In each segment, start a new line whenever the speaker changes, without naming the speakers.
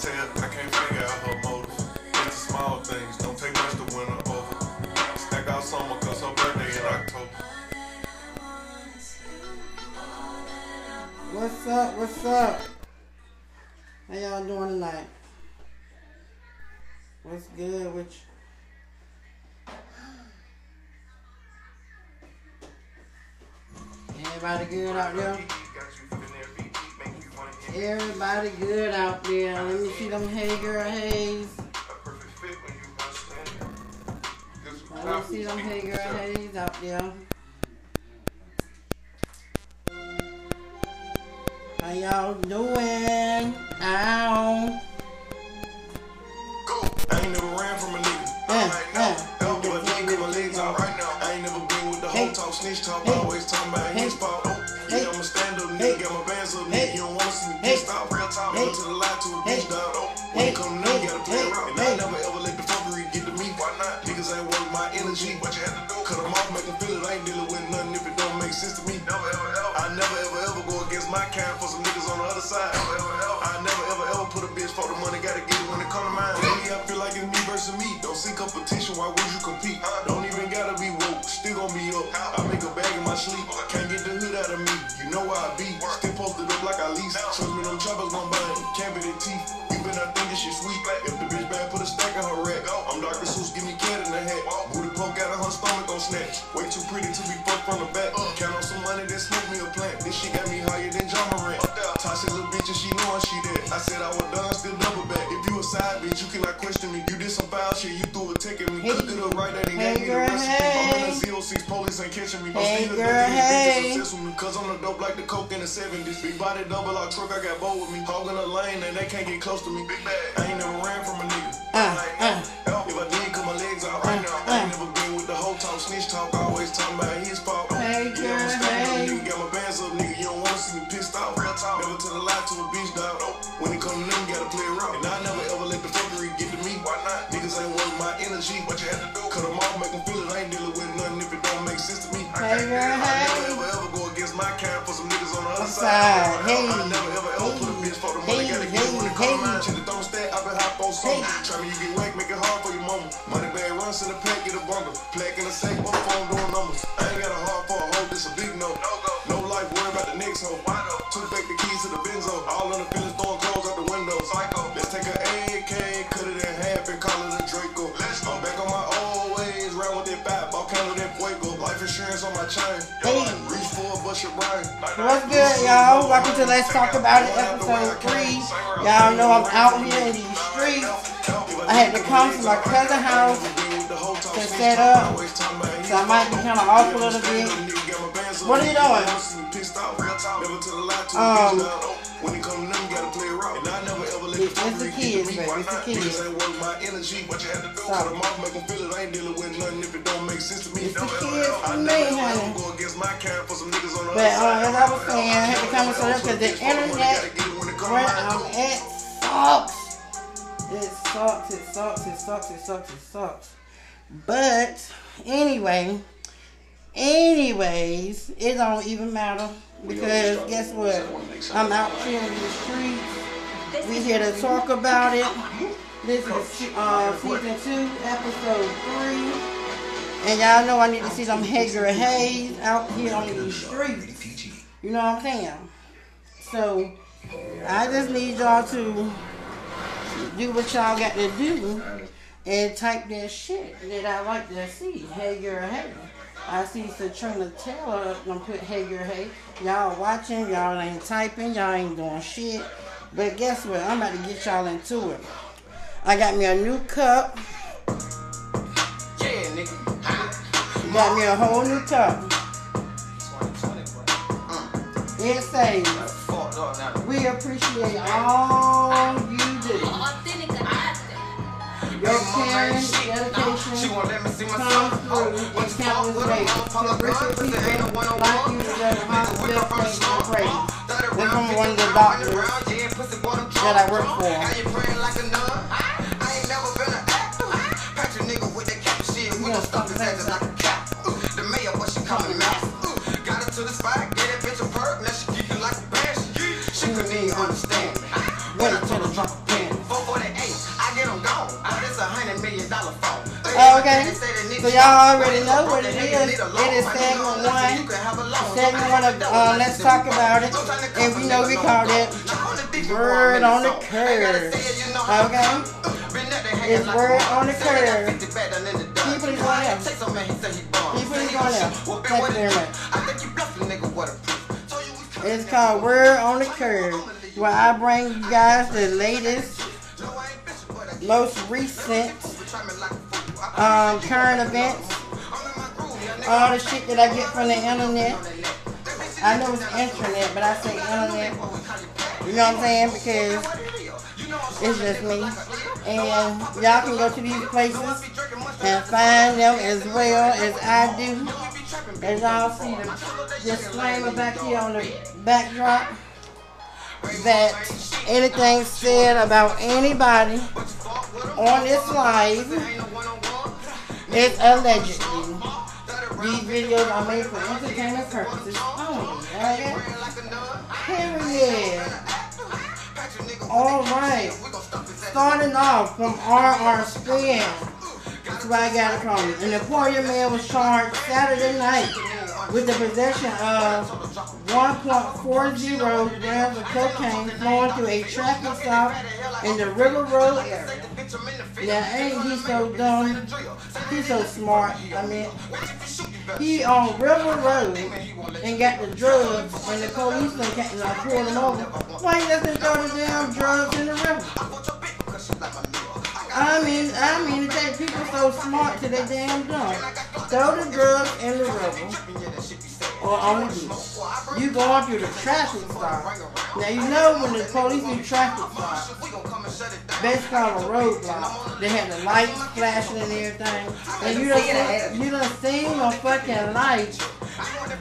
tell, I can't figure out her motives. It's the small things, don't take much to win her over. Stack out summer, cause her birthday in October.
What's up? What's up? How y'all doing tonight? What's good with you? Everybody good out there? Everybody good out there. Let me see them hey girl haze. Let me see them hey girl haze out there. How y'all doing? Ow.
Go! I ain't never ran from a nigga.
Yeah, yeah.
now, help if I can't get my legs out right now. I ain't never been with the
Hey.
whole talk, snitch talk, always talking about his fault. Got my bands up,
Hey.
nigga. You don't wanna see me
Hey.
pissed off, real talk.
Hey.
Never to the lie to a
Hey.
bitch, dog. Oh, when
Hey.
it come to them, you gotta play
Hey.
around. And
Hey.
I never ever let the fuckery get to me. Why not? Niggas ain't worth my energy. What you had to do? Cut them off, make them feel it. I ain't dealing with nothing if it don't make sense to me. Never ever ever. I never ever ever go against my kind for some niggas on the other side. Never ever ever. I never ever ever put a bitch for the money. Gotta get it when it come to mine. Lately, I feel like it's me versus me. Don't see competition. Why would you compete? Don't even gotta be woke. Still gonna be up. I make a bag in my sleep. You know where I be. Still posted up like I lease. Trust me, them choppers gon' bite. The teeth. You better think this shit sweet. If the bitch bad, put a stack in her rack. I'm Dr. Seuss, give me cat in the hat. Booty poke out of her stomach on snatch. Way too pretty to be fucked from the back. Count on some money, then smoke me a plant. This shit got me higher than Ja Morant. Toxic little bitch and she knowin' she that. I said I was done, still double back. If you a side bitch, you cannot question me. You did some foul shit, you threw a tick at me.
Hey.
Cooked it up right, that ain't
Hey,
gave me the recipe. I'm in
hey.
zero six, police ain't catching me. I'm
Hey, girl, hey.
Cause I'm the dope like the coke in the 70s. Big body double out truck, I got bold with me. Hogging the lane and they can't get close to me. Big bag. I ain't never ran from a nigga.
Uh,
Like,
uh.
Help if I did, cut my legs out right now. I ain't
uh.
never been with the whole talk, snitch talk, always talking about his fault.
Hey,
yeah, I'm a
girl,
stand up
hey.
nigga, got my bands up, nigga. You don't wanna see me pissed off. Real talk. Never tell a lie to a bitch, dog. When it come to them, gotta play around. And I never ever let the fuckery get to me. Why not? Niggas ain't worth my energy. What you had to do? Cut them off, make them feel it. I ain't dealing with nothing if it don't make sense to me.
Hey, girl,
I
hey.
The money.
Hey,
Gotta get it when it
hey,
come to
hey.
mine. Check the thermostat, I been hot on something.
Hey.
Try me, you get whack, make it hard for your mama. Money bag runs in the pack, get a bundle. Plaque in the sack, what phone doing numbers. I ain't got a heart for a hoe, this a big no. No
What's good, y'all? Welcome to Let's Talk About It, episode three. Y'all know I'm out here in these streets. I had to come to my cousin's house to set up, so I might be kind of off a little bit. What are you doing? Um,
when it come to them, gotta play around. And I never ever let
It's
the
the kids,
get to me.
baby.
Why
It's the kids.
Niggas ain't worth my energy. What you had to do? Cut them off, make them feel it. I ain't dealing with nothing if it don't make sense to me.
It's the kids.
I
for me, honey.
go my kind for some niggas on the
But uh, as I was saying, I had to come and set up because the internet where I'm at sucks. It sucks, it sucks, it sucks, it sucks, it sucks. But anyway, anyways, it don't even matter because guess what? I'm out here in the streets. We here to talk about it. This is uh, season two, episode three. And y'all know I need to see some Hager Hayes out here on these streets. You know what I'm saying? So I just need y'all to do what y'all got to do and type that shit that I like to see. Hager Hay. I see Satrina Taylor gonna put Hager Hay. Y'all watching, y'all ain't typing, y'all ain't doing shit. But guess what? I'm about to get y'all into it. I got me a new cup.
Yeah, nigga.
Got me a whole new cup.
2020, bro.
It says,
Fucked
we appreciate all you do. Your caring,
She
dedication,
won't let me see my
comes
son.
through in countless ways. To Richard people like you deserve a heartfelt thanks and praise. This from one of the doctors that I work for.
You praying like a nun? I ain't never been an actor. Patch a nigga with that cap shit. We gon' stop his ass like a cap. The mayor, but she master. Uh, Got her to the spot, million dollar phone.
Oh, okay. So y'all already know what it is. It is segment one. Segment one of uh, Let's Talk About It. And we know we called it Word on the Curve. Okay? It's Word on the Curve. Keep it going there. Keep it going there. Thank you very much.
I think you bluffing, nigga. What a proof. Told you we come-
It's called Word on the Curve, where I bring you guys the latest,
No, I ain't bitching, but I get
most recent um, current events, all the shit that I get from the internet. I know it's internet, but I say internet. You know what I'm saying? Because it's just me. And y'all can go to these places and find them as well as I do. As y'all see them, the disclaimer back here on the backdrop that anything said about anybody on this live is allegedly. These videos are made for entertainment purposes only. Period. Alright. Starting off from RR Spin. That's where I got it from. An Emporia man was charged Saturday night with the possession of 1.40 grams of cocaine flowing through a traffic stop in the River Road area. Now, ain't he so dumb? He's so smart. I mean, he on River Road and got the drugs, and the police done came and pulled him over. Why he doesn't throw the damn drugs in the river? I mean, I mean, to take people so smart to they damn dumb. Throw the drugs in the river or. You going through the traffic stop. Now you know when the police do traffic stop, that's called a roadblock. They have the lights flashing and everything. And you don't you done seen a fucking light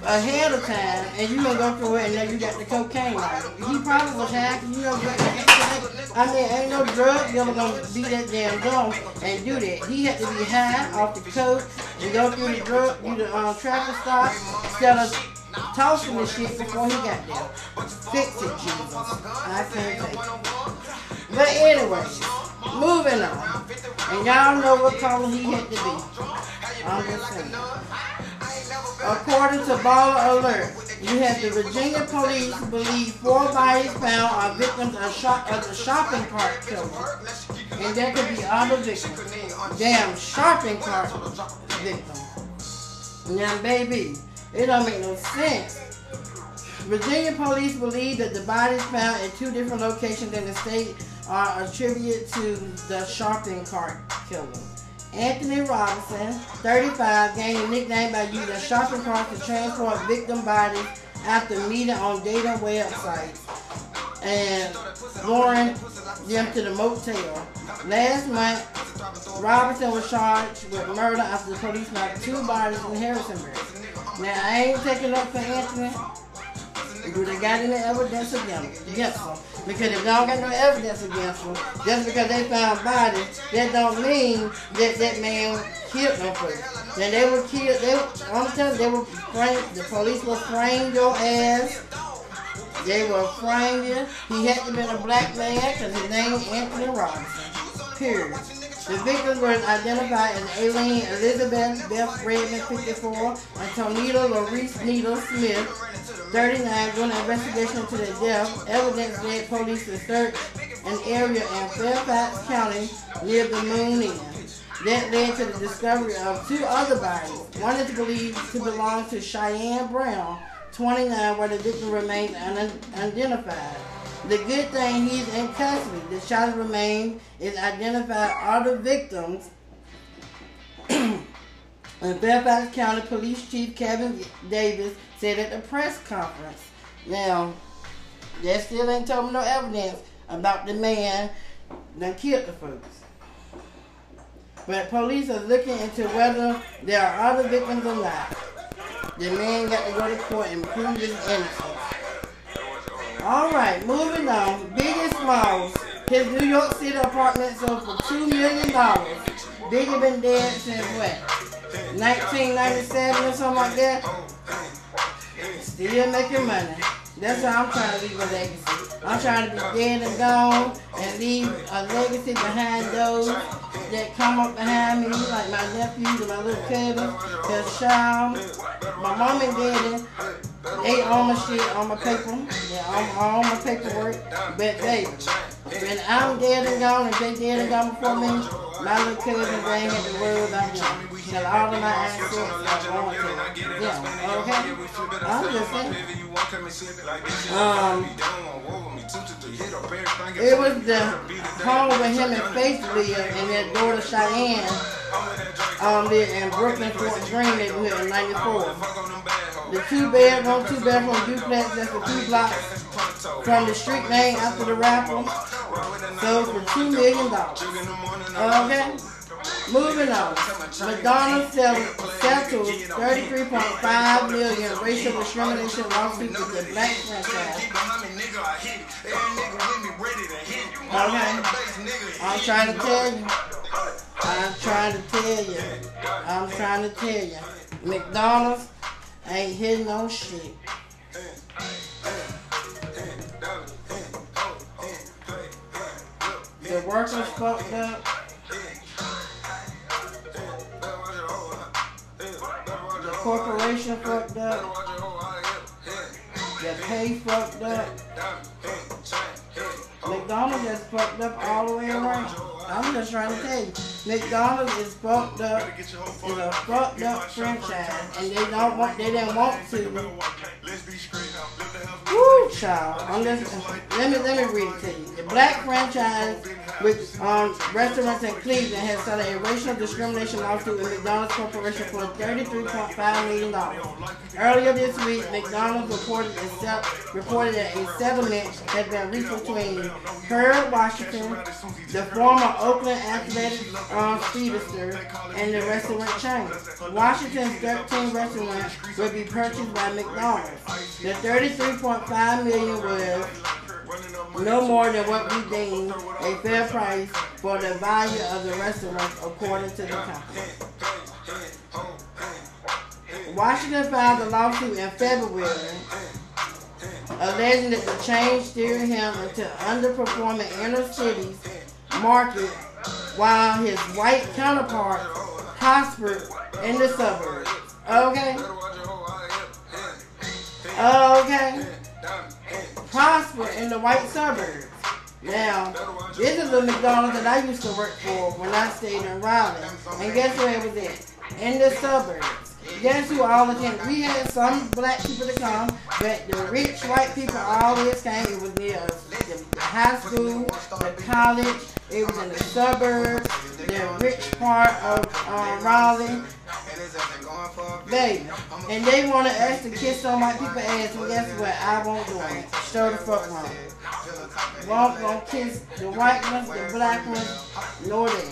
ahead of time, and you gonna go through it and know you got the cocaine. He probably was 'cause you know, I mean, ain't no drug dealer gonna be that damn dumb and do that. He had to be high off the coke and go through the drug, do the um, traffic stop, instead of tossing the shit before he got there. Fix it, Jesus. I can't take it. But anyway, moving on. And y'all know what color he had to be. I'm just saying. According to Baller Alert, you have the Virginia police believe four bodies found are victims of, shop, of the shopping cart killing. And there could be other victims. Damn shopping cart victim. Now, baby, it don't make no sense. Virginia police believe that the bodies found in two different locations in the state are attributed to the shopping cart killer. Anthony Robinson, 35, gained a nickname by using shopping carts to transport victim bodies after meeting on dating websites and luring them to the motel. Last month, Robinson was charged with murder after the police found two bodies in Harrisonburg. Now I ain't taking up for Anthony. Do they got any evidence against him? Because if they don't got no evidence against him, just because they found bodies, that don't mean that that man killed no person. Now they were killed. They were, I'm telling you, they were framed. The police will frame your ass. They will frame you. He had to be a black man because his name Anthony Robinson. Period. The victims were identified as Allene Elizabeth Beth Redmond, 54, and Tonita Larice Needle Smith, 39, during an investigation into the death. Evidence led police to search an area in Fairfax County near the Moon Inn. That led to the discovery of two other bodies. One is believed to belong to Cheyenne Brown, 29, where the victim remains unidentified. The good thing he's in custody. The child remain is identified all the victims. and Fairfax County Police Chief Kevin Davis said at the press conference. Now, they still ain't told me no evidence about the man that killed the folks. But police are looking into whether there are other victims or not. The man got to go to court and prove his innocence. All right, moving on. Biggie Smalls, his New York City apartment sold for two million dollars. Biggie been dead since what? 1997 or something like that. Still making money. That's how I'm trying to leave a legacy. I'm trying to be dead and gone and leave a legacy behind those that come up behind me, like my nephews and my little cousins. Cause Sean, my mom and daddy, they own my shit, on my paper, they own all my paperwork. But baby, when I'm dead and gone, and they dead and gone before me, my little cousins they ain't had to worry about me. Cause all of my assets are going to them. Okay? I'm just saying. Um, it was the home where him and Faith and their daughter Cheyenne um, lived in Brooklyn, Fort Greene neighborhood in 94. The two bedroom, two bedroom duplex that's a two blocks from the street name after the rapper sold for $2 million. Okay? Moving on. Madonna settled 33.5 million racial discrimination lawsuit with the black franchise. Okay. I'm trying to tell you. I'm trying to tell you. I'm trying to tell you. McDonald's ain't hitting no shit. The workers fucked up. Corporation fucked up. The pay fucked up. McDonald's is fucked up all the way around. I'm just trying to tell you. McDonald's is fucked up. It's a fucked up franchise, and they don't want. They didn't want to. Woo, child. I'm just. Let me let me read it to you. The black franchise with um, restaurants in Cleveland has started a racial discrimination lawsuit with McDonald's Corporation for $33.5 million. Earlier this week, McDonald's reported, a sel- reported that a settlement has been reached between Herb Washington, the former Oakland Athletic um, and the restaurant chain. Washington's 13 restaurants will be purchased by McDonald's. The 33.5 million was no more than what we deem a fair price for the value of the restaurant according to the contract. Washington filed a lawsuit in February alleging that the chain steered him into underperforming inner cities market while his white counterpart prospered in the suburbs. Okay? Okay? Prosper in the white suburbs. Now, this is the McDonald's that I used to work for when I stayed in Raleigh. And guess where it was at? In the suburbs. Guess who all attended? We had some black people to come, but the rich white people always came. It was near the, high school, the college. It was in the suburbs, the rich part of um, Raleigh. Baby. And they want to ask to kiss on my people's ass, and guess what? I won't do it. Show the fuck wrong. Won't gonna kiss the white ones, the black ones, nor they.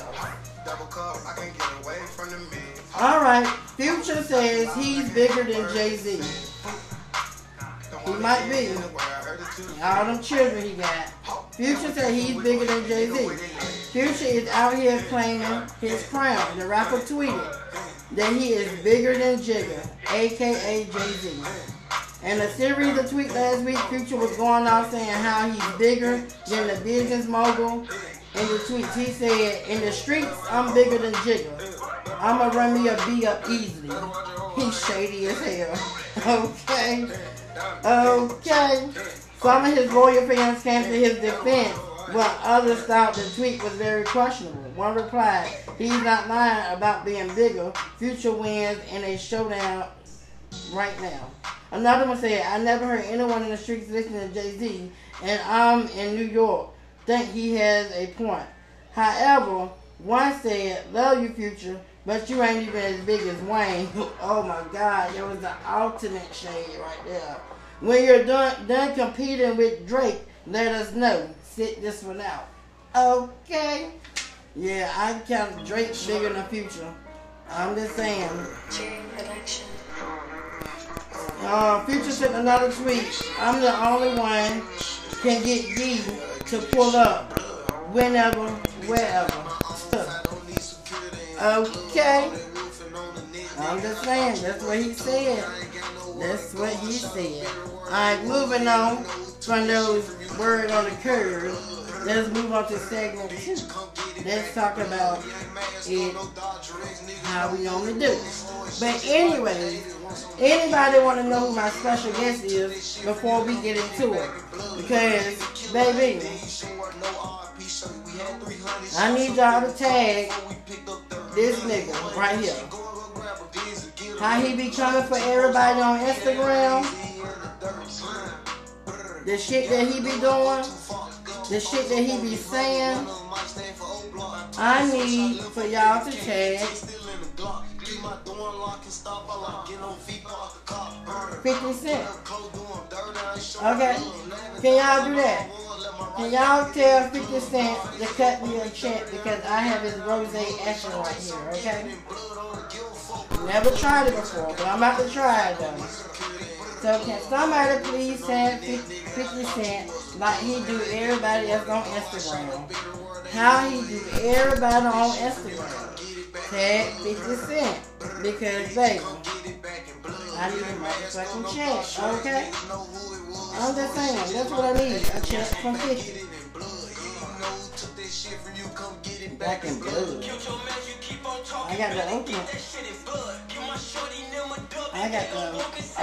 Double cup, I can get away from the men.
All right. Future says he's bigger than Jay Z. He might be. All them children he got. Future said he's bigger than Jay Z. Future is out here claiming his crown. The rapper tweeted that he is bigger than Jigga, aka Jay Z. In a series of tweets last week, Future was going off saying how he's bigger than the business mogul. In the tweets, he said, "In the streets, I'm bigger than Jigga. I'ma run me a B up easily." He's shady as hell. Okay. Okay. Some of his loyal fans came to his defense, while others thought the tweet was very questionable. One replied, he's not lying about being bigger. Future wins in a showdown right now. Another one said, I never heard anyone in the streets listening to Jay-Z, and I'm in New York. Think he has a point. However, one said, love you, Future, but you ain't even as big as Wayne. oh my God, there was the ultimate shade right there. When you're done, done competing with Drake, let us know. Sit this one out. Okay. Yeah, I count Drake bigger than the Future. I'm just saying. Uh, Future sent another tweet. I'm the only one can get G to pull up whenever, wherever. okay. I'm just saying. That's what he said. That's what he said. Alright, moving on from those words on the curve. Let's move on to segment two. Let's talk about it, how we normally do. But anyway, anybody want to know who my special guest is before we get into it? Because, baby, I need y'all to tag this nigga right here. How he be coming for everybody on Instagram. The shit that he be doing. The shit that he be saying. I need for y'all to tag 50 Cent. Okay? Can y'all do that? Can y'all tell 50 Cent to cut me a check because I have his rose action right here, okay? Never tried it before, but I'm about to try it though. So can somebody please send 50 Cent like he do everybody else on Instagram? How he do everybody on Instagram? Tag 50 Cent. Because baby, I need a motherfucking check, okay? I'm just saying, that's what I need. A check from 50. Back in blood. I got to open it. I got to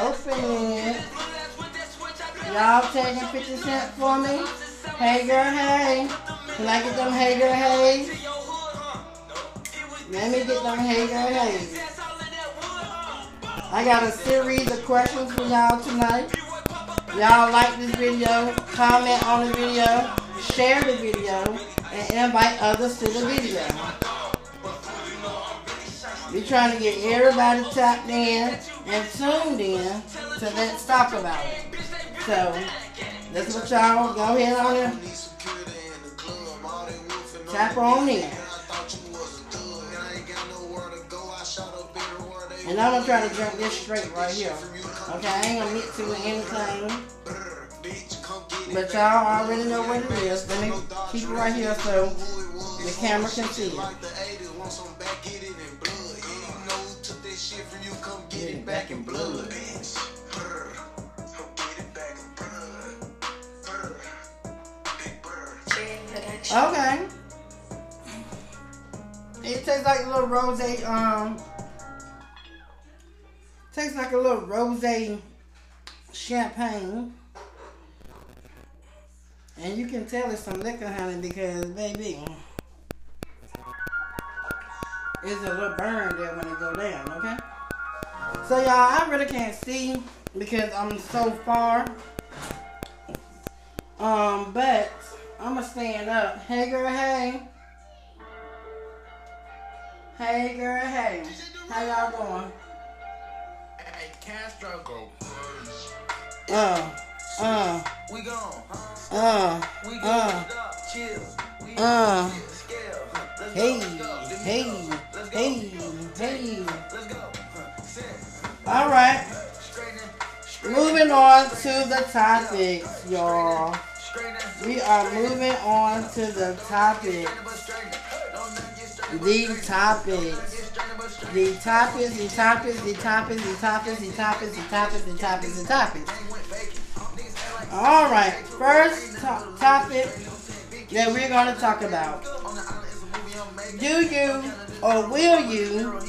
open. Y'all taking 50 cent for me? Hey girl, hey. Can I get them hey girl, hey? Let me get them hey girl, hey. I got a series of questions for y'all tonight. Y'all like this video, comment on the video, share the video, and invite others to the video. We're trying to get everybody tapped in and tuned in to Let's Talk About It. So, that's what y'all go ahead on and tap on in. And I'm gonna try to drink this straight right here. Okay, I ain't gonna mix it with anything. But y'all already know what it is. Let me keep it right here so the camera can see it. Get it back in blood. Okay. It tastes like a little rose um tastes like a little rose champagne. And you can tell it's some liquor honey because baby it's a little burn there when it go down, okay? So y'all I really can't see because I'm so far. Um, but I'ma stand up. Hey girl, hey. Hey girl, hey. How y'all doing?
Hey, Castro go
Uh, uh,
We gone, huh?
uh,
We
uh,
chill. We
uh. Hey, hey, hey, hey. Let's go. All right. Moving on to the topics, y'all. We are moving on to the topic. The topics. The topics, the topics, the topics, the topics, the topics, the topics, the topics, the topics. All right, first to- topic that we're going to talk about. Do you or will you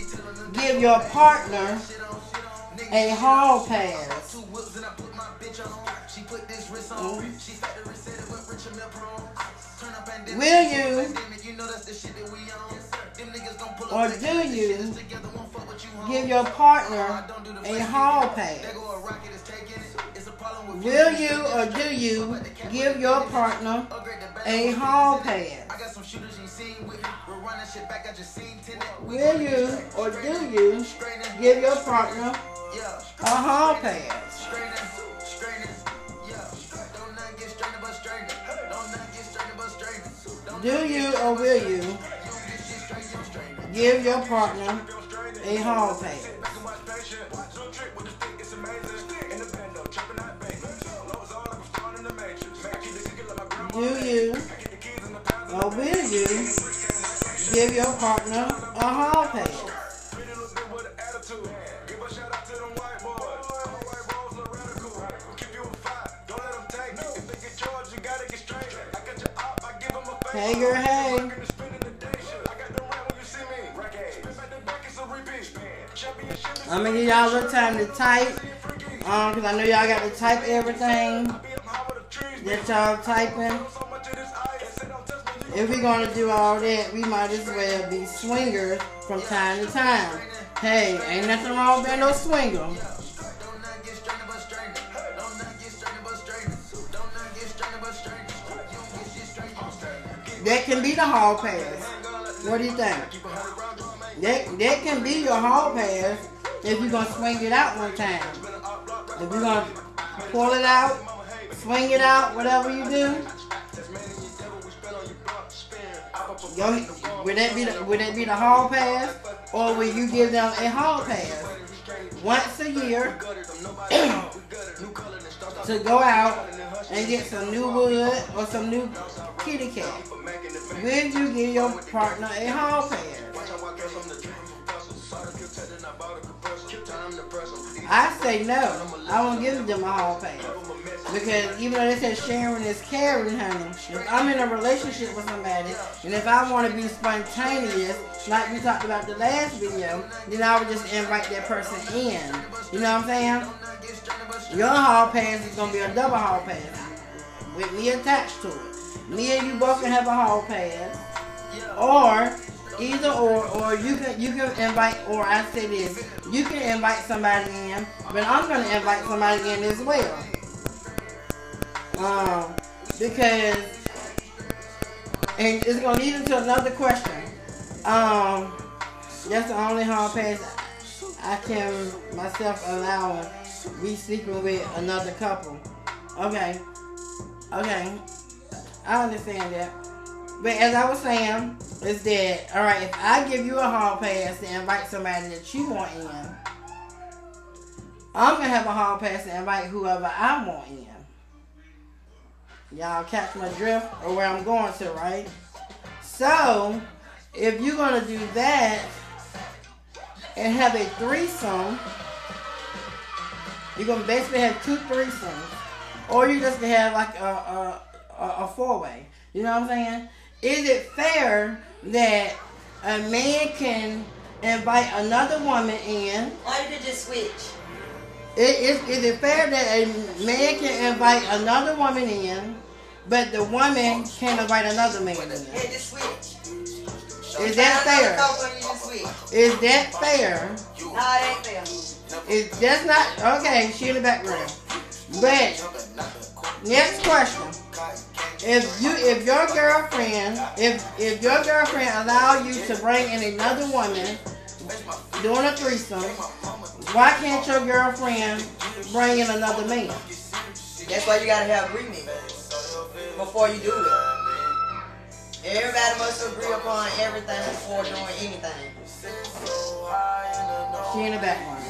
give your partner a hall pass? Will you or do you give your partner a hall pass? Will you or do you give your partner a hall pass? Will you or do you give your partner a hall pass? Do you or will you give your partner a hall pass? Do you or will you give your partner a hall pass? Hey girl, hey. I'm gonna give y'all a little time to type. Um, cause I know y'all got to type everything that y'all typing. If we're gonna do all that, we might as well be swingers from time to time. Hey, ain't nothing wrong with being no swinger. That can be the hall pass. What do you think? That that can be your hall pass if you're gonna swing it out one time. If you're gonna pull it out, swing it out, whatever you do. Yo, would that be the, would that be the hall pass, or will you give them a hall pass once a year to go out and get some new wood or some new kitty cat? Will you give your partner a hall pass? I say no. I won't give them a hall pass. Because even though they said sharing is caring, honey, if I'm in a relationship with somebody and if I want to be spontaneous, like we talked about the last video, then I would just invite that person in. You know what I'm saying? Your hall pass is going to be a double hall pass with me attached to it. Me and you both can have a hall pass. Or either or or you can you can invite or I say this, you can invite somebody in, but I'm gonna invite somebody in as well. Um because and it's gonna lead into another question. Um that's the only hall pass I can myself allow me sleeping with another couple. Okay. Okay. I understand that. But as I was saying, is that all right? If I give you a hall pass to invite somebody that you want in, I'm gonna have a hall pass to invite whoever I want in. Y'all catch my drift or where I'm going to, right? So, if you're gonna do that and have a threesome, you're gonna basically have two threesomes, or you just have like a a, a, a four way. You know what I'm saying? Is it fair that a man can invite another woman in?
Why did it just switch?
Is, is, is it fair that a man can invite another woman in, but the woman can't invite another man in?
It.
Is that fair?
Couple, you just switch.
Is that fair?
No, it ain't fair.
Is that's not okay? She in the background. But next question: If you, if your girlfriend, if if your girlfriend allow you to bring in another woman doing a threesome, why can't your girlfriend bring in another man?
That's why you gotta have agreement before you do it. Everybody must agree upon everything before doing anything.
She in the background.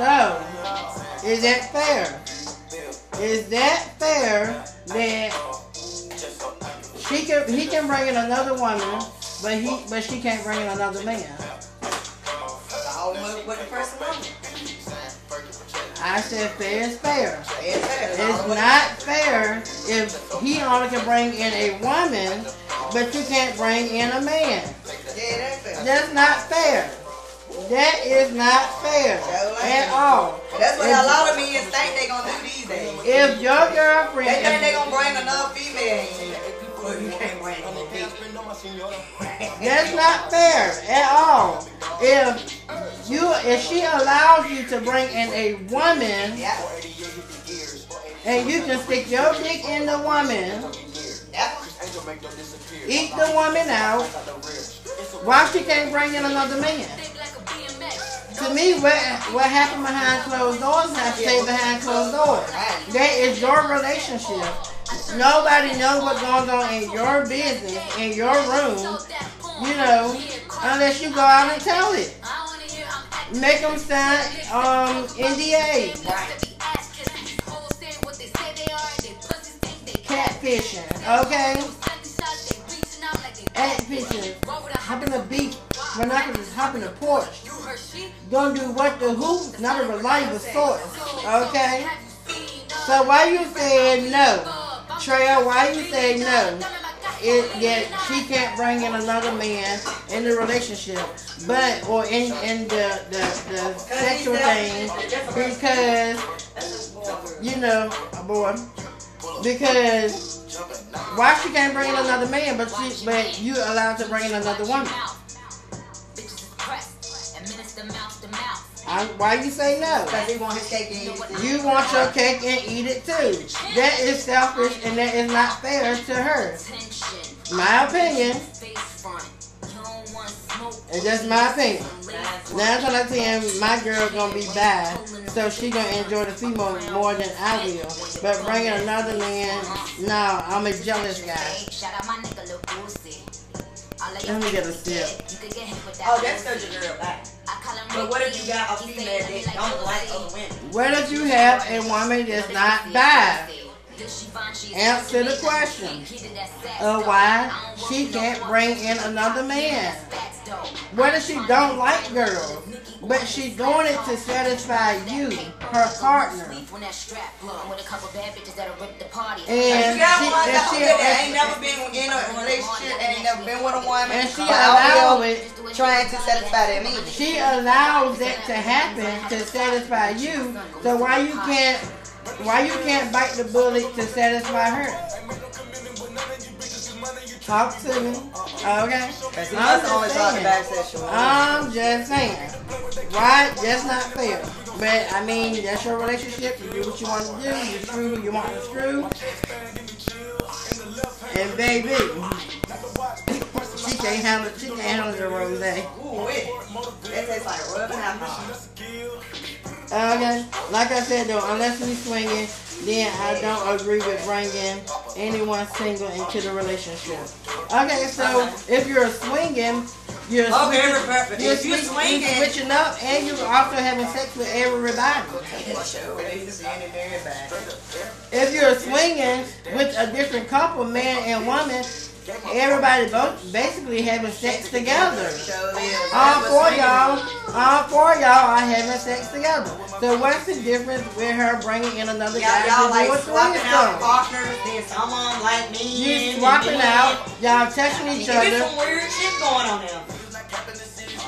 So, is that fair? Is that fair that she can he can bring in another woman, but he but she can't bring in another man?
All what what the wants.
I said fair is fair.
It's fair.
It's not fair if he only can bring in a woman, but you can't bring in a man.
Yeah, that's fair.
That's not fair. That is not fair at all.
That's what a lot of men think they're gonna do these days.
If your girlfriend,
They think
they're
gonna bring another female in. Well, you can't bring no female.
that's not fair at all. If you, if she allows you to bring in a woman,
Yeah.
and you can stick your dick in the woman,
Yeah.
eat the woman out, why she can't bring in another man? To me, what what happened behind closed doors has to stay behind closed doors. That is your relationship. Nobody knows what's going on in your business, in your room, you know, unless you go out and tell it. Make them sign um, NDA. Catfishing, okay? At fishing. Hop in the beach. We're not gonna just hop in the porch. Gonna do what the who? Not a reliable source, okay? So why you saying no? Treya, why you say no? It, yet she can't bring in another man in the relationship, but or in in the the, the sexual thing because you know, a boy, because why she can't bring in another man, but she but you allowed to bring in another woman. I, why you say no?
Because he want his cake and eat it.
You want your cake and eat it too. That is selfish and that is not fair to her. My opinion, and that's my opinion. Nine times out of ten, my girl gonna be bad, so she gonna enjoy the female more than I will. But bringing another man, no, I'm a jealous guy. Let me get a sip.
Oh, that's because a girl back. But what if you got a female that don't like other women?
What if you have a woman that's not bad? Answer the question. Uh, of why she can't bring in another man. What if she don't like girls, but she doing it to satisfy you, her partner?
If
And
you got
she,
one
and
that,
she,
that ain't never been in a relationship, that ain't never been with a woman,
and she
but out
allow
there
it,
trying to satisfy their needs.
she allows that to happen to satisfy you. So why you can't, why you can't bite the bullet to satisfy her? Talk to me, okay?
Because he
I'm
must only
just
talk
saying.
about.
I'm just saying. Why? That's not fair. But I mean, that's your relationship. You do what you want to do. You screw who you want to screw. And baby, she can't handle. She can't handle the rose.
That tastes like rubbing alcohol.
Okay. Like I said though, unless we swinging, then I don't agree with bringing anyone single into the relationship. Okay, so if you're swinging, you're
Okay,
switching,
perfect.
you're, switch-
swinging-
you're switching up, and you're also having sex with everybody. If you're swinging with a different couple, man and woman, everybody both basically having sex together. All four y'all, all four y'all are having sex together. So what's the difference with her bringing in another
Y'all,
guy
y'all
to
like
do a
swapping out partners, then someone like me.
You swapping out, y'all touching each
There's
other.
some weird shit going on there.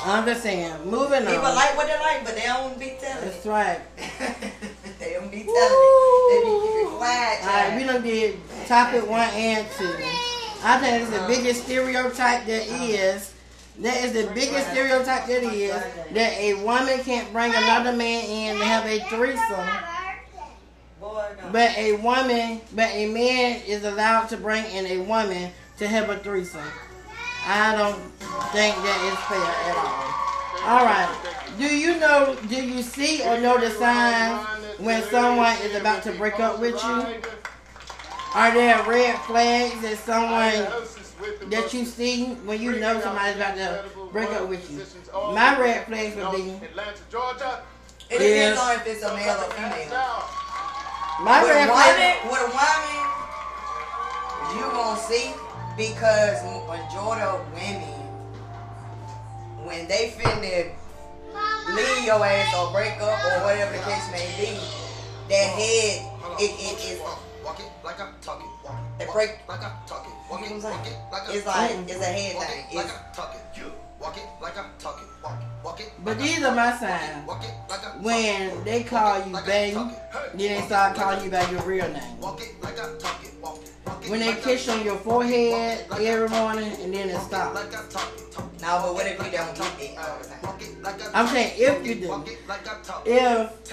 I'm just saying, moving
People
on.
People like what they like, but they don't be telling
That's right.
they don't be telling it. They be quiet.
Alright, we done did topic one and two. I think it's the uh, biggest stereotype that uh, is. That is the biggest stereotype that is that a woman can't bring another man in to have a threesome, but a woman, but a man is allowed to bring in a woman to have a threesome. I don't think that is fair at all. All right. Do you know? Do you see or know the signs when someone is about to break up with you? Are there red flags that someone that you see when you know somebody's about to break up with you? My red flags would be
Atlanta, Georgia.
It depends on if it's a male or female.
my
With
red flag.
with a woman, you gonna see because majority of women, when they finna leave your ass or break up or whatever the case may be, that head, it, it
it like I talk it. Walk it.
it break,
Like I talk it. Walk it.
know what I'm
Walk it like I
it's like,
Mm.
it's a head
Walk
thing.
it like I talk it. You walk it like I talk it. Walk it. Walk it.
But these are my signs.
Walk it like I talk it.
When they call you babe, then they start calling you by your real name.
Walk it like I talk it. Walk it. Walk it
When they kiss on your forehead every morning and then it stops.
like I talk it. Talk it.
no, but what if you don't get it all the time?
Walk I
I'm saying if you do.
Walk it like I talk it.
If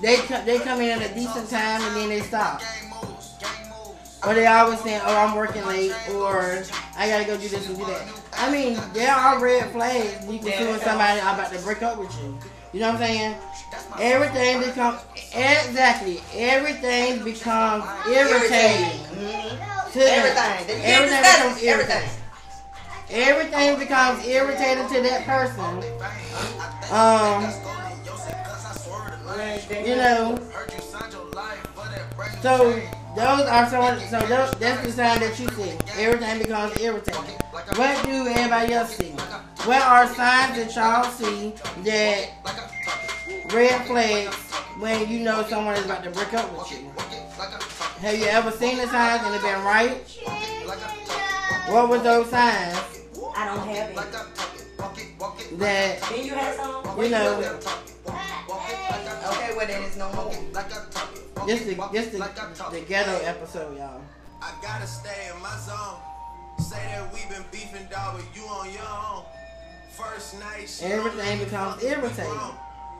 they come, they come in at a decent time and then they stop.
Gang moves, gang moves.
Or they always saying, oh, I'm working late, or I gotta go do this and do that. I mean, there are red flags you can see when somebody about to break up with you. You know what I'm saying? Everything becomes, exactly, everything becomes irritating. To.
Everything. Then you can't
Everything becomes irritating. Everything becomes irritating to that person. Um,
brand know.
So those are some. So those, that's the sign that you see. Everything becomes irritating. What do everybody else see? What are signs that y'all see that
Like I talk it.
red flags when you know someone is about to break up with you?
Walk it like I talk it.
Have you ever seen the signs and it been right?
Walk it like I talk it.
What were those signs
I don't have it.
I talk it. Walk it, walk it.
that
Then you have some?
you know?
Like I talk
Okay, well then it's no more.
Like I talk
This
it,
the this
it
the,
like I talk
the ghetto episode, y'all.
I gotta stay in my zone. Say that we been beefing, dog, but you on your own. First night, she
Everything
on
becomes
me,
irritating.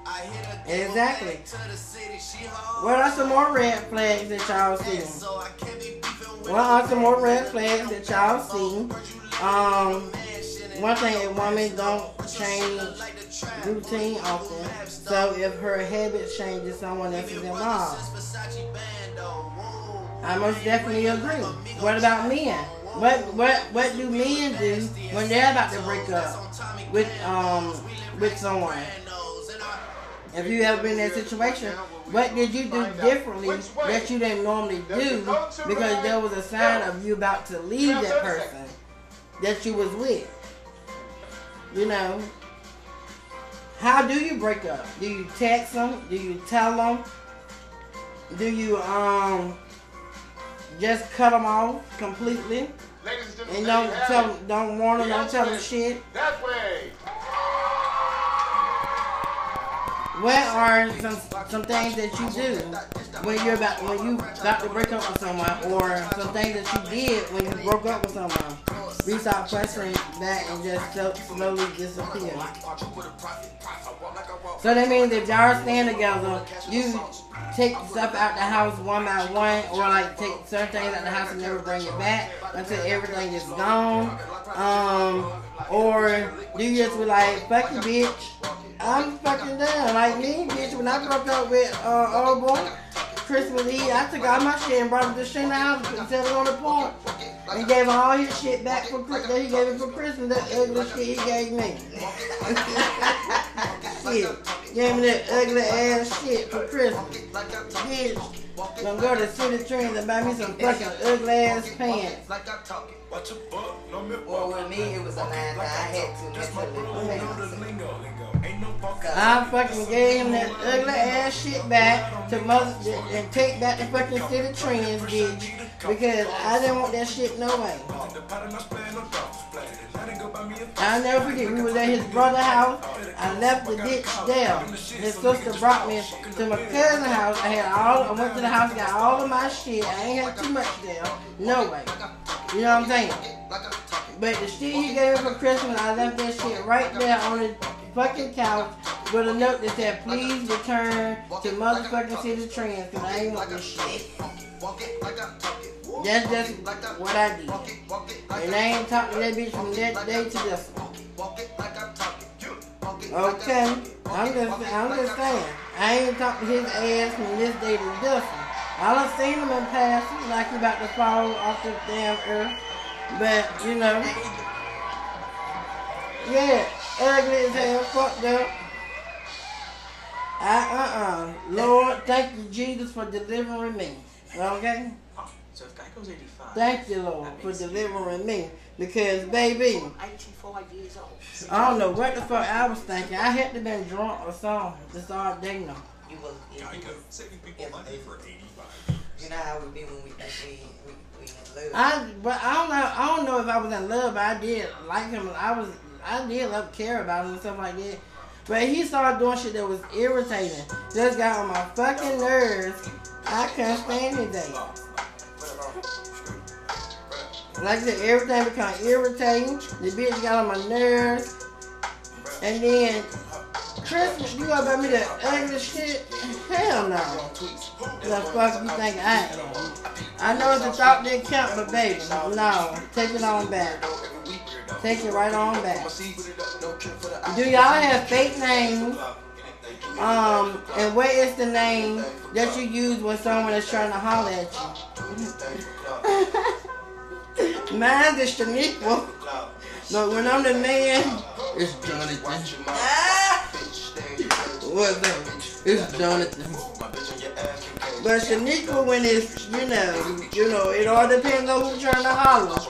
I hit her
Exactly.
back to the city, she.
What are some more red flags that y'all see?
So I can't be beefing
What are some more red flags that y'all see? Um, one thing, a woman don't change routine often. So if her habits changes, someone else is involved. I most definitely agree. What about men? What what what do men do when they're about to break up with um with someone? If you ever been in that situation, what did you do differently that you didn't normally do because there was a sign of you about to leave that person that you was with? You know, how do you break up? Do you text them? Do you tell them? Do you um just cut them off completely
Ladies and
and don't tell them, don't warn them, don't tell them shit?
That way.
What are some some things that you do when you're about when you about to break up with someone, or some things that you did when you broke up with someone? We start pressing back and just slowly disappear. So that means if y'all staying together, you take stuff out the house one by one, or like take certain things out the house and never bring it back until everything is gone. Um, or you just be like, fuck you, bitch? I'm fucking done. Like me, bitch, when I broke up with uh, old boy, Christmas Eve, I took all my shit and brought it to Shane house and set it on the porch. And gave him all his shit back for Christmas. He gave it for Christmas, that ugly shit he gave me. shit. Gave me that ugly ass shit for Christmas. Bitch, gonna go to Citi Trends and buy me some fucking ugly ass pants.
Like I talk it.
Watch your butt, no me
Well, with me, it was a that I had to mentally.
Ain't no punk
I fucking gave him that ugly ass shit back to mother and take back the fucking Citi Trends, bitch. Because I didn't want that shit no way. I'll never forget, we was at his brother's house. I left the ditch there. His sister brought me to my cousin's house. I had all, I went to the house, got all of my shit. I ain't had too much there. No way. You know what I'm saying? But the shit he gave me for Christmas, I left that shit right there on the fucking couch with a note that said, please return to motherfucking Citi Trends because I ain't want this shit. That's just what I did. And I ain't talking to that bitch from that day to this one. Okay, I'm just, I'm just saying. I ain't talking to his ass from this day to this one. I done seen him in passing, like he about to fall off the damn earth. But, you know, yeah, ugly as hell, fucked up. I, uh-uh. Lord, thank you, Jesus, for delivering me. Okay?
So if Geico's 85,
Thank you, Lord, for delivering me. Because, baby,
I'm 84 years old.
I don't know what the fuck I was thinking. I had to been drunk or something to all dating them.
You was, you
Geico,
was,
saving people
Yeah,
money for 85 years.
you know how we be when we think we, we, we in love.
I, but I don't know. I don't know if I was in love. But I did like him. I was, I did love, care about him and stuff like that. But he started doing shit that was irritating. Just got on my fucking nerves. I couldn't stand it. Like I said, everything became irritating. The bitch got on my nerves. And then Christmas, you gonna me the ugly shit? Hell no. The fuck you think I am? I know the thought didn't count, but baby, no. Take it on back. Take it right on back. Do y'all have fake names? Um, and what is the name that you use when someone is trying to holler at you? Mine is Shaniqua. But when I'm the man, it's Jonathan.
Ah!
What's up? It's Jonathan. But Shaniqua, when it's, you know, you know, it all depends on who's trying to holler.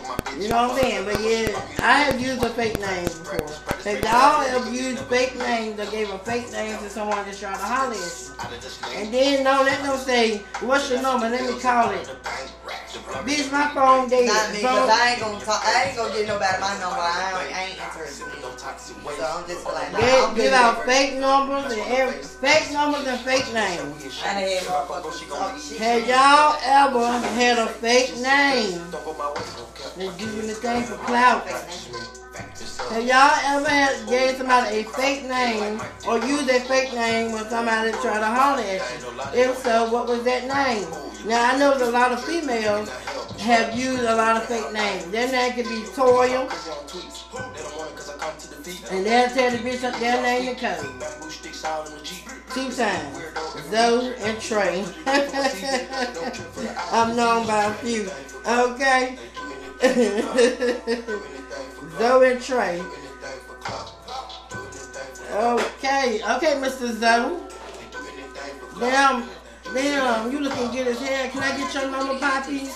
You know what I'm saying? But yeah, I have used a fake name before. If y'all have used fake names or gave a fake name to someone that's trying to holler at you. And then don't let them say, what's your number? Let me call it. Bitch, my phone dead.
Not me,
Phone-
I ain't gonna talk. I ain't gonna get nobody my number. I, ain't- I ain't interested. So I'm just like, nah,
Give, give out fake numbers and every fake numbers and fake names. Have y'all ever had a fake name that do anything for clout? Have y'all ever gave somebody a fake name or used a fake name when somebody tried to holler at you? If so, what was that name? Now I know that a lot of females have used a lot of fake names. Their name could be Toya, and they'll tell the bitch their name and code. Two times. Zoe and Trey. I'm known by a few. Okay? Zoe and Trey. Okay. Okay, Mr. Zoe. Damn. Damn, you looking good as hell. Can I get your number, Poppy?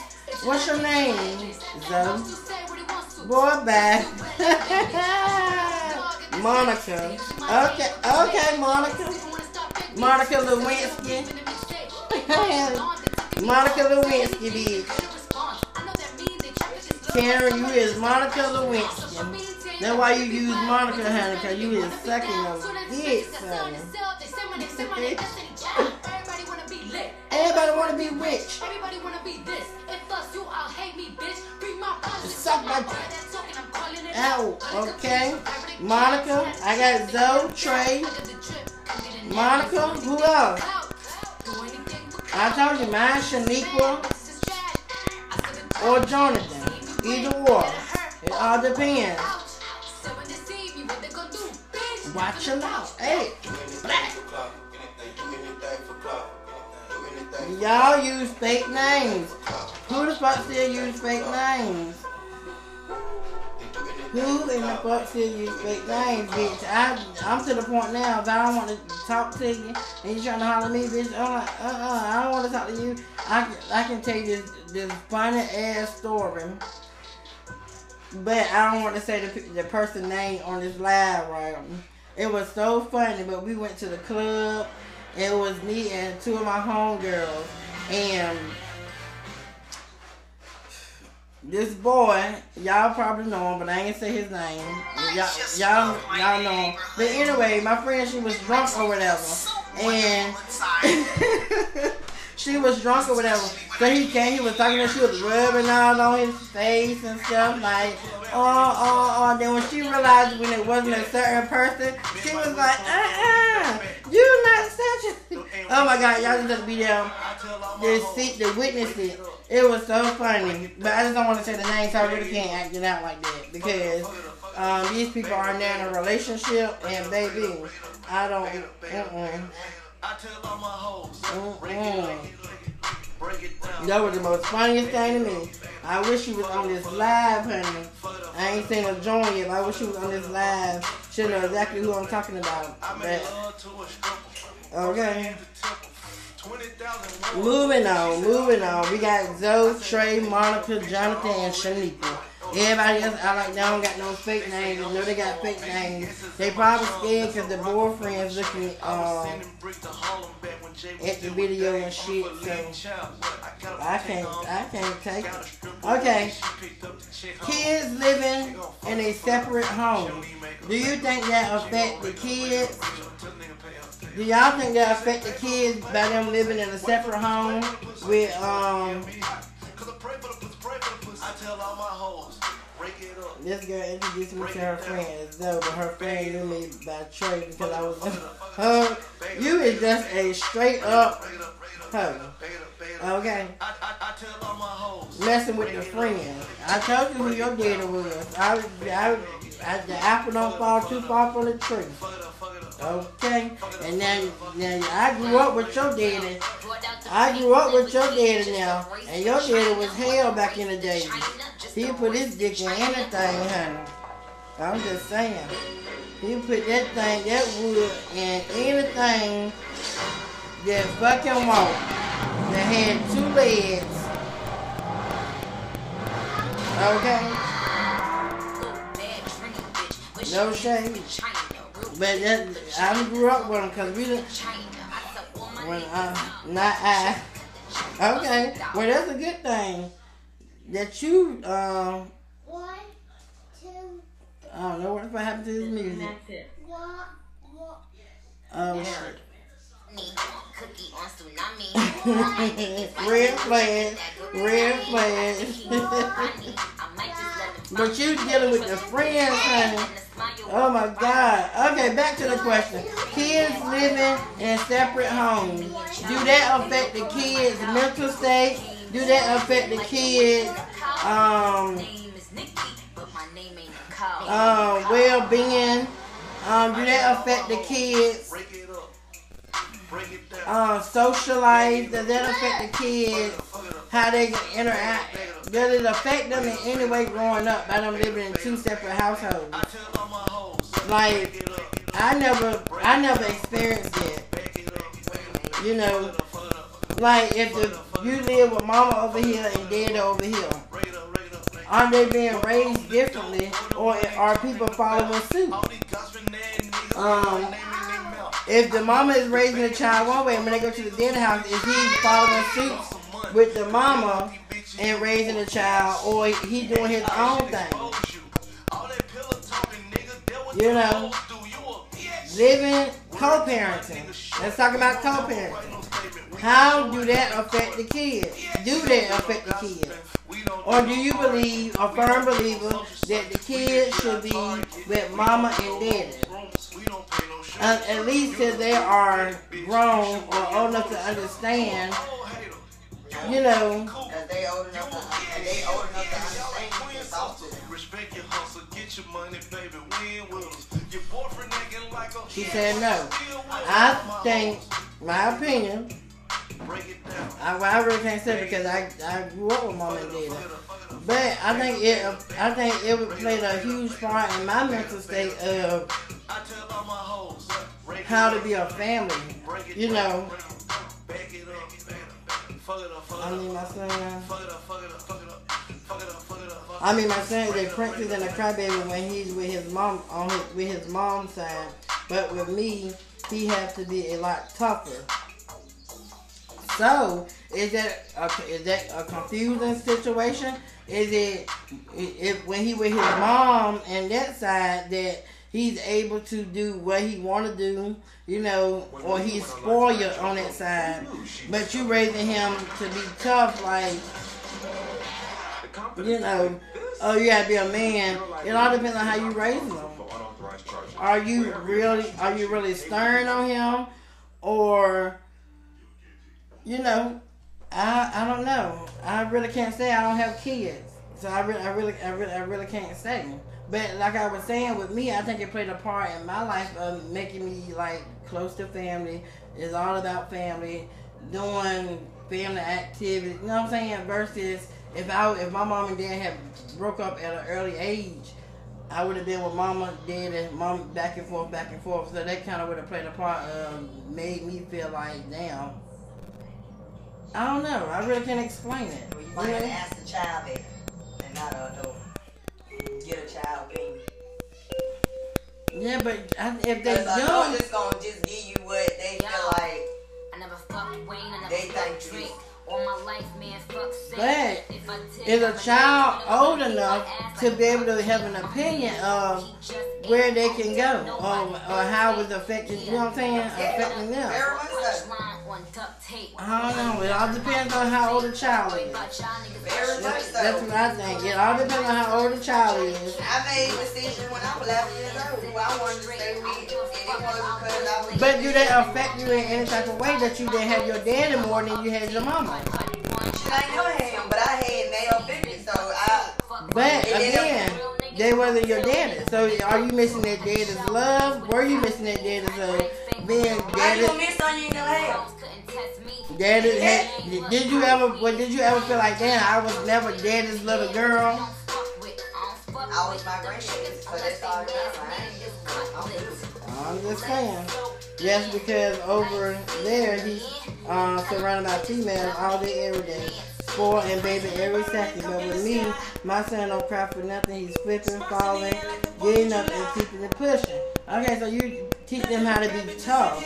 What's your name? Zoe. Boy, back. Monica. Okay, okay, Monica. Monica Lewinsky. Monica Lewinsky, bitch. Karen, you is Monica Lewinsky. That's why you use Monica, honey, because you is sucking a dick, honey. Everybody want to be rich.
Everybody wanna be this. If us, you all hate me, bitch. Bring my punches.
Suck my
All that talking, I'm calling it
Ow, okay. Monica, I got Zoe, Trey, Monica, who else? I told you, mine, Shaniqua, or Jonathan. Either or. It all depends. Watch your mouth. Hey, black. Y'all use fake names. Who the fuck still use fake names? Who in the fuck still use fake names, bitch? I, I'm to the point now, if I don't want to talk to you and you trying to holler at me, bitch, I'm like, uh-uh, I don't want to talk to you. I, I can tell you this, this funny ass story. But I don't want to say the, the person name on this live right. It was so funny, but we went to the club. It was me and two of my homegirls. And this boy, y'all probably know him, but I ain't gonna say his name. Y'all, y'all, y'all know him. But anyway, my friend, she was drunk or whatever. And she was drunk or whatever. So he came, he was talking to her, she was rubbing all on his face and stuff like, oh, oh, oh. Then when she realized when it wasn't a certain person, she was like, uh-uh, you not such a... Oh my God, y'all just be there to see, to witness it. It was so funny. But I just don't want to say the name, so I really can't act it out like that. Because um, these people are now in a relationship, and baby, I don't... Uh-uh.
I tell all my hoes.
That was the most funniest thing to me. I wish she was on this live, honey. I ain't seen her join yet, I wish she was on this live. She'll know exactly who I'm talking about. But, okay. Moving on, moving on. We got Zoe, Trey, Monica, Jonathan, and Shaniqua. Everybody else, I like, they don't got no fake names. You know they got fake names. They probably scared because the boyfriend's looking um, at the video and shit. So I can't, I can't take it. Okay, kids living in a separate home. Do you think that affect the kids? Do y'all think that affect the kids by them living in a separate home with um? This girl introduced me to her friends, though, but her friend knew me by trade because I was her. You is just a straight up hoe. Okay. Messing with the friend. I told you who your daddy was. I, I, I, the apple don't fall too far from the tree. Okay, and now, now I grew up with your daddy. I grew up with your daddy now, and your daddy was hell back in the day. He put his dick in anything, honey. I'm just saying. He put that thing, that wood, in that fucking walked that had two legs. Okay? No shade. But that, I grew up with him because we didn't. When I, not I. Okay, well that's a good thing that you. Um,
One, two,
I don't know what happened to this music.
one.
Oh shit.
Cookie on tsunami.
red flag, red flag. but you dealing with your friends, honey. Oh my God. Okay, back to the question. Kids living in separate homes. Do that affect the kids' mental state? Do that affect the kids' um, uh, well-being? Um, do that affect the kids' uh, social life? Does that affect the kids? How they interact? Does it affect them in any way growing up by them living in two separate households? Like, I never, I never experienced it. You know, like if the, you live with mama over here and dad over here, are they being raised differently, or are people following suit? Um, if the mama is raising the child one way, and when they go to the dad house, is he following suit with the mama and raising the child, or he doing his own thing? You know, living co-parenting. Let's talk about co-parenting. How do that affect the kids? Do that affect the kids? Or do you believe, a firm believer, that the kids should be with mama and daddy? Uh, at least till they are grown or old enough to understand, you know,
Cause they old enough to, and they old enough to understand you talk to them.
Respect your hustle, get your money, baby. Win with us. Your boyfriend acting like a
she said no. I think, my opinion. I, I really can't say because I, I grew up with mom and dad. But I think it I think it would play a huge part in my mental state of how to be a family. You know, I mean my son. I mean my son is a princess and a crybaby when he's with his mom on his with his mom's side. But with me, he has to be a lot tougher. So is that a, is that a confusing situation? Is it if when he with his mom and that side that he's able to do what he want to do, you know, or he's spoiled on that side, but you raising him to be tough, like you know, oh you gotta be a man. It all depends on how you raise him. Are you really are you really stern on him, or you know, I I don't know. I really can't say I don't have kids, so I really I really I really I really can't say. But like I was saying with me, I think it played a part in my life of making me like close to family. It's all about family. doing family activities. You know what I'm saying? Versus if I if my mom and dad had broke up at an early age, I would have been with mama, dad, and mom back and forth, back and forth. So that kind of would have played a part of made me feel like, damn. I don't know. I really can't explain it.
You
You
might have to
know?
ask the child that, and not an adult. Get a child opinion.
Yeah, but I, if they
Because adults
do,
just gonna just give you what they feel like.
I never fucked Wayne, I never
They
fucked
think you-
Drake. All my life, man, fuck sick.
But
If
is a child old enough
keep my ass
to be able to have an opinion of
He just ain't
where they can go or, or how it's affecting, you know what I'm saying, affecting them?
Very much so.
Punchline on duct tape.
I don't know. It all depends on how old the child is.
Very much
That's,
so.
that's what I think. It all depends on how old the child is.
I made a decision when I was 11 years old who I wanted to stay with, and it was because I was.
But do they affect you in any type of way that you didn't have your daddy more than you had your mama?
Shit, I ain't never had him, but I had male figures, so I.
But again, they wasn't your daddy. So are you missing that daddy's love? Were you missing that daddy's uh, being
How you
daddy?
gonna miss something you ain't never had?
Daddy had, did you ever? What did you ever feel like? Damn, I was never daddy's little girl.
I was my granddaddy, so that's all that. I ain't I'm
just saying. Just because over there he's uh, surrounded by females all day, every day, spoiled and baby every second. But with me, my son don't cry for nothing. He's flipping, falling, getting up, and keeping it pushing. Okay, so you teach them how to be tough,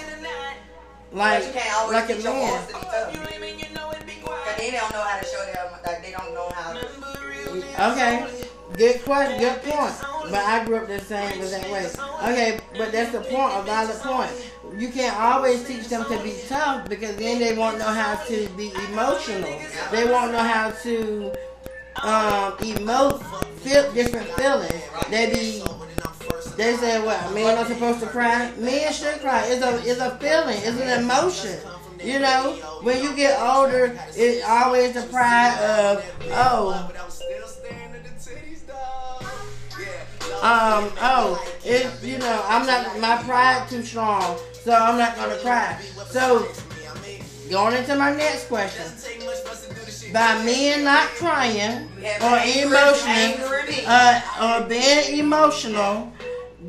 like
you can't
like a
teach your
man.
to be tough. Cause they don't know how to show them, like they don't know how to.
Okay, good question, good point. But I grew up the same the that way. Okay, but that's the point, a valid point. You can't always teach them to be tough because then they won't know how to be emotional. They won't know how to um, emote, feel different feelings. They be they say what men are supposed to cry. Men should cry. It's a it's a feeling. It's an emotion. You know, when you get older, it's always the pride of oh um, oh, it, you know, I'm not, my pride too strong, so I'm not gonna cry. So, going into my next question, by men not crying or emotional, uh, or being emotional,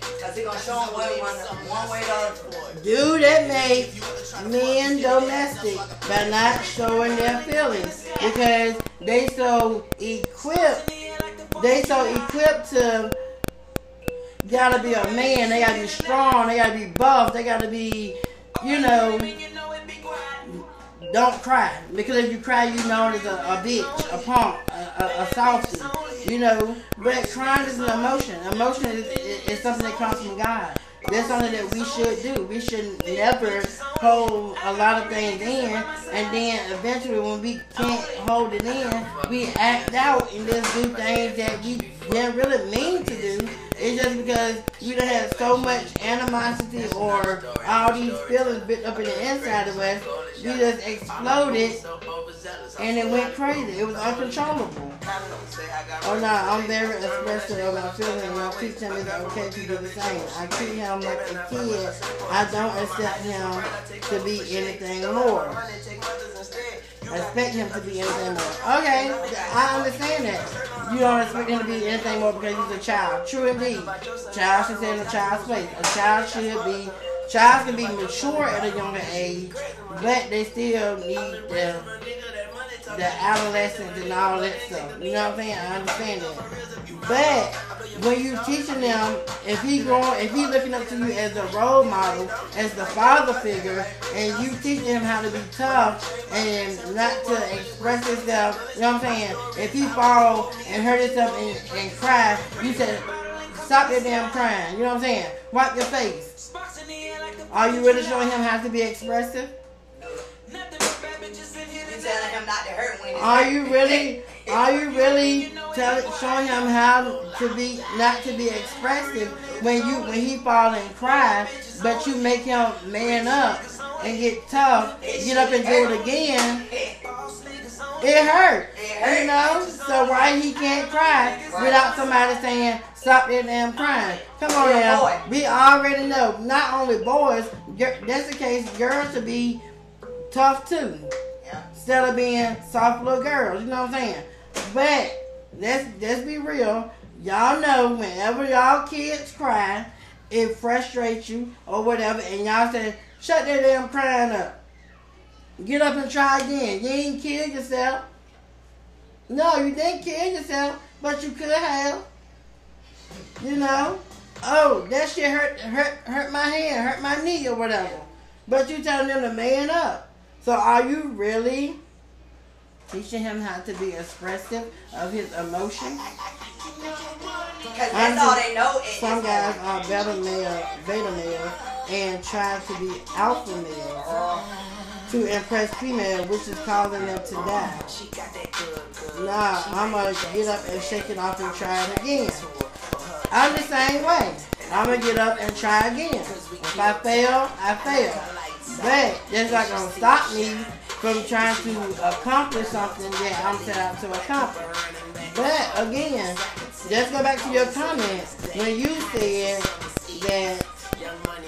Cause way other.
Do that make men domestic by not showing their feelings because they so equipped, they so equipped to gotta be a man, they gotta be strong, they gotta be buff, they gotta be, you know, don't cry because if you cry, you know it's a, a bitch, a punk, a, a, a you know. But crying is an emotion. Emotion is, is, is something that comes from God. That's something that we should do. We should never hold a lot of things in, and then eventually, when we can't hold it in, we act out and just do things that we didn't really mean to do. It's just because we done had so much animosity or all these feelings built up in the inside of us, we just exploded and it went crazy. It was uncontrollable. Oh no, I'm very expressive of my feelings and I teach him okay to do the same. I treat him like a kid. I don't accept him to be anything more. I expect him to be anything more. Okay, I understand that. You don't expect him to be anything more because he's a child. True indeed. Child should stay in a child's place. A child should be child can be mature at a younger age, but they still need the the adolescence and all that stuff. You know what I'm saying? I understand that. But when you're teaching them, if he growing, if he looking up to you as a role model, as the father figure, and you teaching him how to be tough and not to express himself, you know what I'm saying? If he fall and hurt himself and, and cry, you said, stop your damn crying. You know what I'm saying? Wipe your face. Are you really showing him how to be expressive?
You telling him not to hurt when
Are you really? Are you really tell showing him how to be not to be expressive when you when he fall and cry, but you make him man up and get tough, get up and do it again. It hurt, you know. So why he can't cry without somebody saying stop that damn crying? Come on now, we already know. Not only boys, that's the case. Girls to be tough too instead of being soft little girls. You know what I'm saying? But let's let's be real. Y'all know whenever y'all kids cry, it frustrates you or whatever, and y'all say, "Shut that damn crying up. Get up and try again. You ain't kill yourself. No, you didn't kill yourself, but you could have. You know." Oh, that shit hurt, hurt, hurt my hand, hurt my knee, or whatever. But you telling them to man up. So are you really teaching him how to be expressive of his emotions?
Because that's all they know.
Some guys are beta male, beta male, and try to be alpha male to impress female, which is causing them to die. Nah, I'm gonna get up and shake it off and try it again. I'm the same way. I'm gonna get up and try again. If I fail, I fail. But that's not gonna stop me from trying to accomplish something that I'm set out to accomplish. But again, let's go back to your comment when you said that,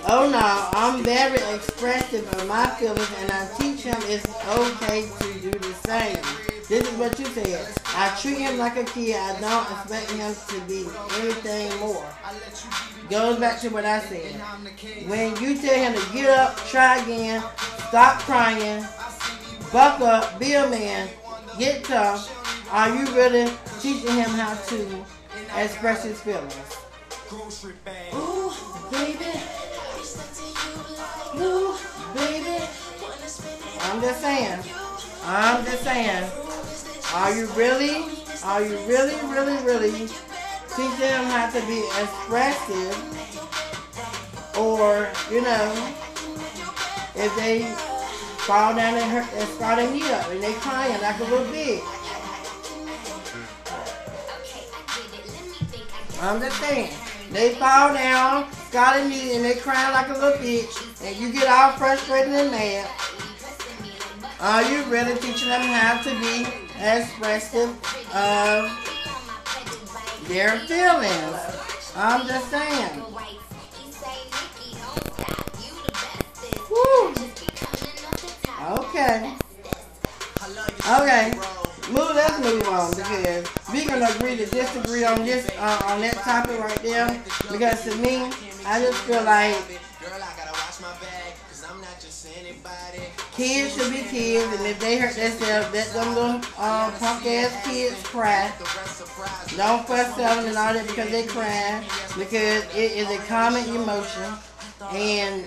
oh no, I'm very expressive of my feelings and I teach him it's okay to do the same. This is what you said. I treat him like a kid. I don't expect him to be anything more. Goes back to what I said. When you tell him to get up, try again, stop crying, buck up, be a man, get tough, are you really teaching him how to express his feelings? Ooh, baby. Ooh, baby. I'm just saying. I'm just saying. Are you really, are you really, really, really teaching him how to be expressive? Or, you know, if they fall down and hurt and start their knee up and they crying like a little bitch. I'm just saying. They fall down, got a knee, and they crying like a little bitch, and you get all frustrated and mad. Are you really teaching them how to be expressive of their feelings? I'm just saying. On because we gonna agree to disagree on this uh, on that topic right there. Because to me, I just feel like kids should be kids, and if they hurt themselves, let them little uh, punk ass kids cry. Don't fuss them and all that because they cry because it is a common emotion and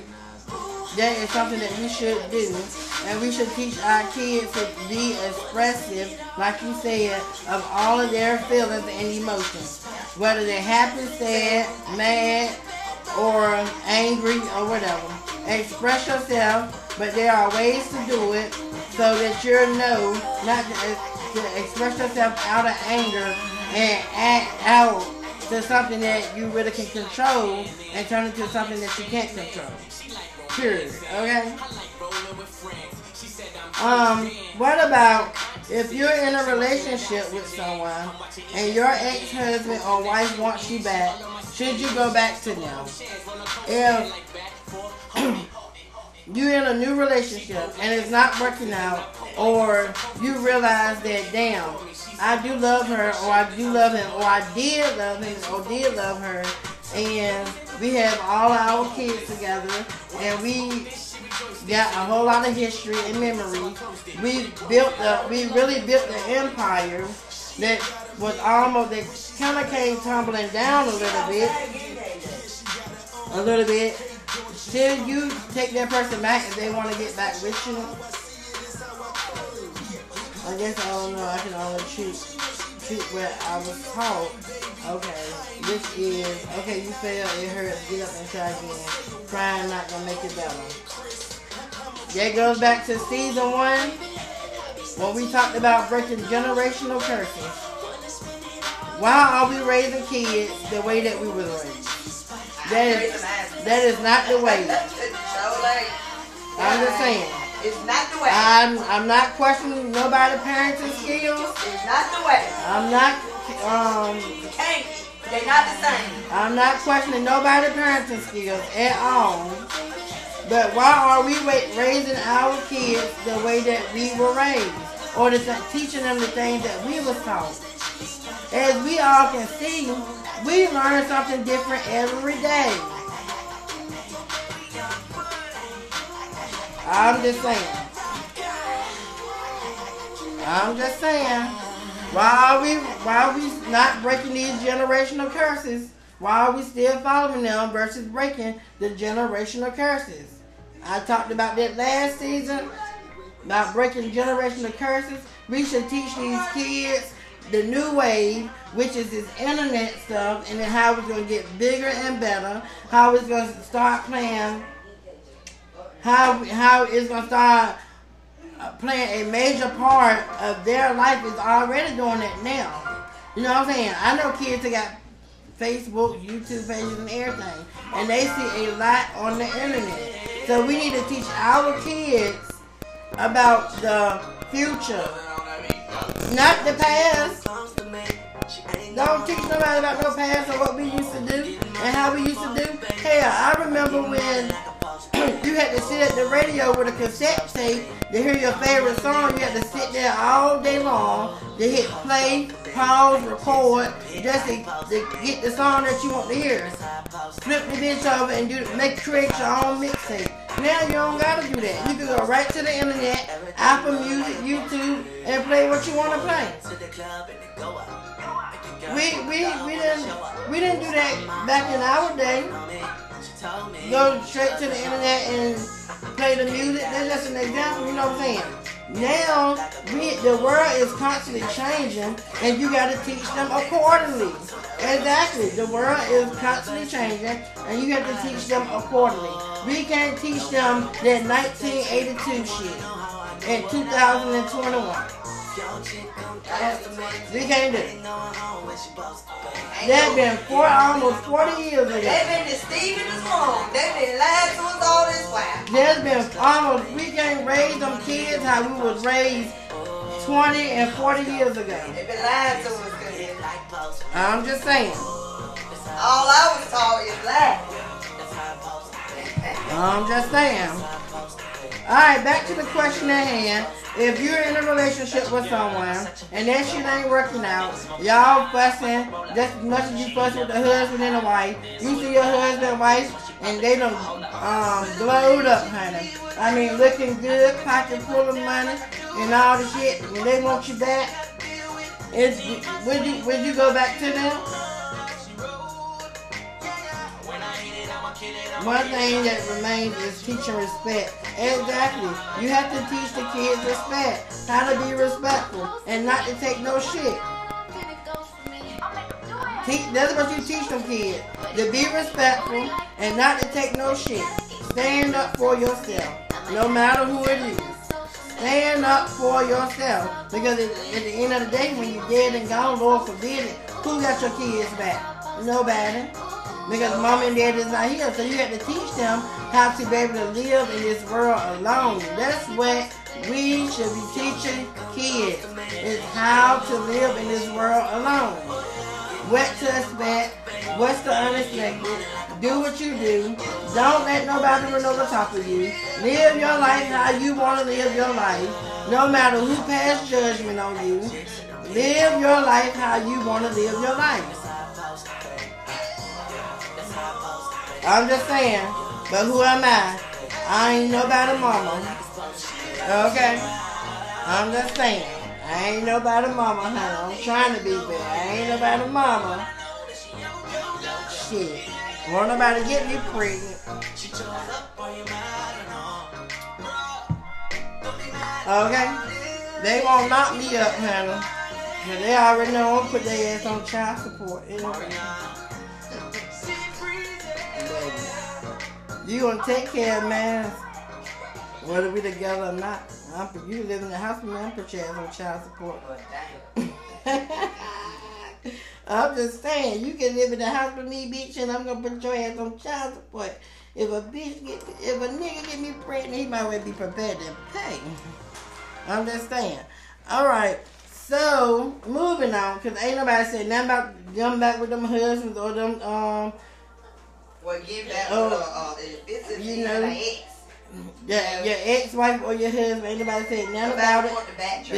that is something that we should do. And we should teach our kids to be expressive, like you said, of all of their feelings and emotions. Whether they're happy, sad, mad, or angry, or whatever. Express yourself, but there are ways to do it so that you know not to, to express yourself out of anger and act out to something that you really can control and turn it to something that you can't control. Period. Okay? Um, what about if you're in a relationship with someone and your ex-husband or wife wants you back, should you go back to them? If you're in a new relationship and it's not working out, or you realize that, damn, I do love her, or I do love him, or I did love him, or did love her, and we have all our kids together, and we got a whole lot of history and memory. We built up, we really built an empire that was almost, that kind of came tumbling down a little bit, a little bit. Should you take that person back if they want to get back with you? I guess I don't know. I can only treat treat what I was taught. Okay, this is okay. You fail, it hurts. Get up and try again. Crying not gonna make it better. That goes back to season one when we talked about breaking generational curses. why are we raising kids the way that we were raised? That is that is not the way. I'm just saying.
it's not the way.
I'm I'm not questioning nobody's parenting skills.
It's not the way.
I'm not um
You can't. They're not the same.
I'm not questioning nobody's parenting skills at all. But why are we raising our kids the way that we were raised, or the th- teaching them the things that we was taught? As we all can see, we learn something different every day. I'm just saying. I'm just saying. Why are we why are we not breaking these generational curses? Why are we still following them versus breaking the generational curses? I talked about that last season about breaking generational curses. We should teach these kids the new wave, which is this internet stuff, and then how it's gonna get bigger and better. How it's gonna start playing. How how it's gonna start uh, playing a major part of their life is already doing that now. You know what I'm saying? I know kids that got Facebook, YouTube pages, and everything, and they see a lot on the internet. So we need to teach our kids about the future, not the past. Don't teach nobody about no past or what we used to do and how we used to do. Hell, I remember when you had to sit at the radio with a cassette tape to hear your favorite song. You had to sit there all day long to hit play, pause, record, just to, to get the song that you want to hear. Flip the bitch over and do make create your own mixtape. Now you don't gotta do that. You can go right to the internet, Apple Music, YouTube, and play what you want to play. We we we didn't we didn't do that back in our day. Go straight to the internet and play the music. That's just an example. You know what I'm saying? Now we the world is constantly changing, and you got to teach them accordingly. Exactly, the world is constantly changing, and you have to teach them accordingly. We can't teach them that 1982 shit in 2021. We can't do it. That been four, almost 40 years ago.
They've been deceiving us long. They've been lying to us all this while.
There's been almost, we can't raise them kids how we was raised 20 and 40 years ago.
They've been lying to us.
I'm just saying.
All I was taught is lie.
I'm just saying. Alright, back to the question at hand. If you're in a relationship with someone and that shit ain't working out, y'all fussing just as much as you fuss with the husband and the wife. You see your husband and wife and they done um, glowed up, honey. I mean, looking good, pocket full of money and all the shit, and they want you back. Is would you would you go back to them? One thing that remains is teaching respect. Exactly. You have to teach the kids respect. How to be respectful and not to take no shit. That's what you teach them kids. To be respectful and not to take no shit. Stand up for yourself. No matter who it is. Stand up for yourself. Because at, at the end of the day, when you're dead and gone, Lord forbid it, who got your kids back? Nobody because mom and dad is not here. So you have to teach them how to be able to live in this world alone. That's what we should be teaching kids is how to live in this world alone. What to expect, what's the unexpected, do what you do, don't let nobody run over top of you, live your life how you want to live your life, no matter who pass judgment on you, live your life how you want to live your life. I'm just saying, but who am I? I ain't nobody mama. Okay? I'm just saying. I ain't nobody mama, honey. I'm trying to be, but I ain't nobody mama. Shit. Won't nobody get me pregnant. Okay? They won't knock me up, honey. They already know I'm put their ass on child support. Anyway. You gonna take care of man, whether we together or not. I'm, you live in the house with me, I'm put your ass on child support. I'm just saying, you can live in the house with me, bitch, and I'm gonna put your ass on child support. If a bitch get, if a nigga get me pregnant, he might well be prepared to pay. I'm just saying. All right. So moving on, cause ain't nobody said nothing about them back with them husbands or them um
Well, give that
Oh.
uh, uh, if this is
You know.
ex.
your, your ex wife or your husband. anybody said nothing about it.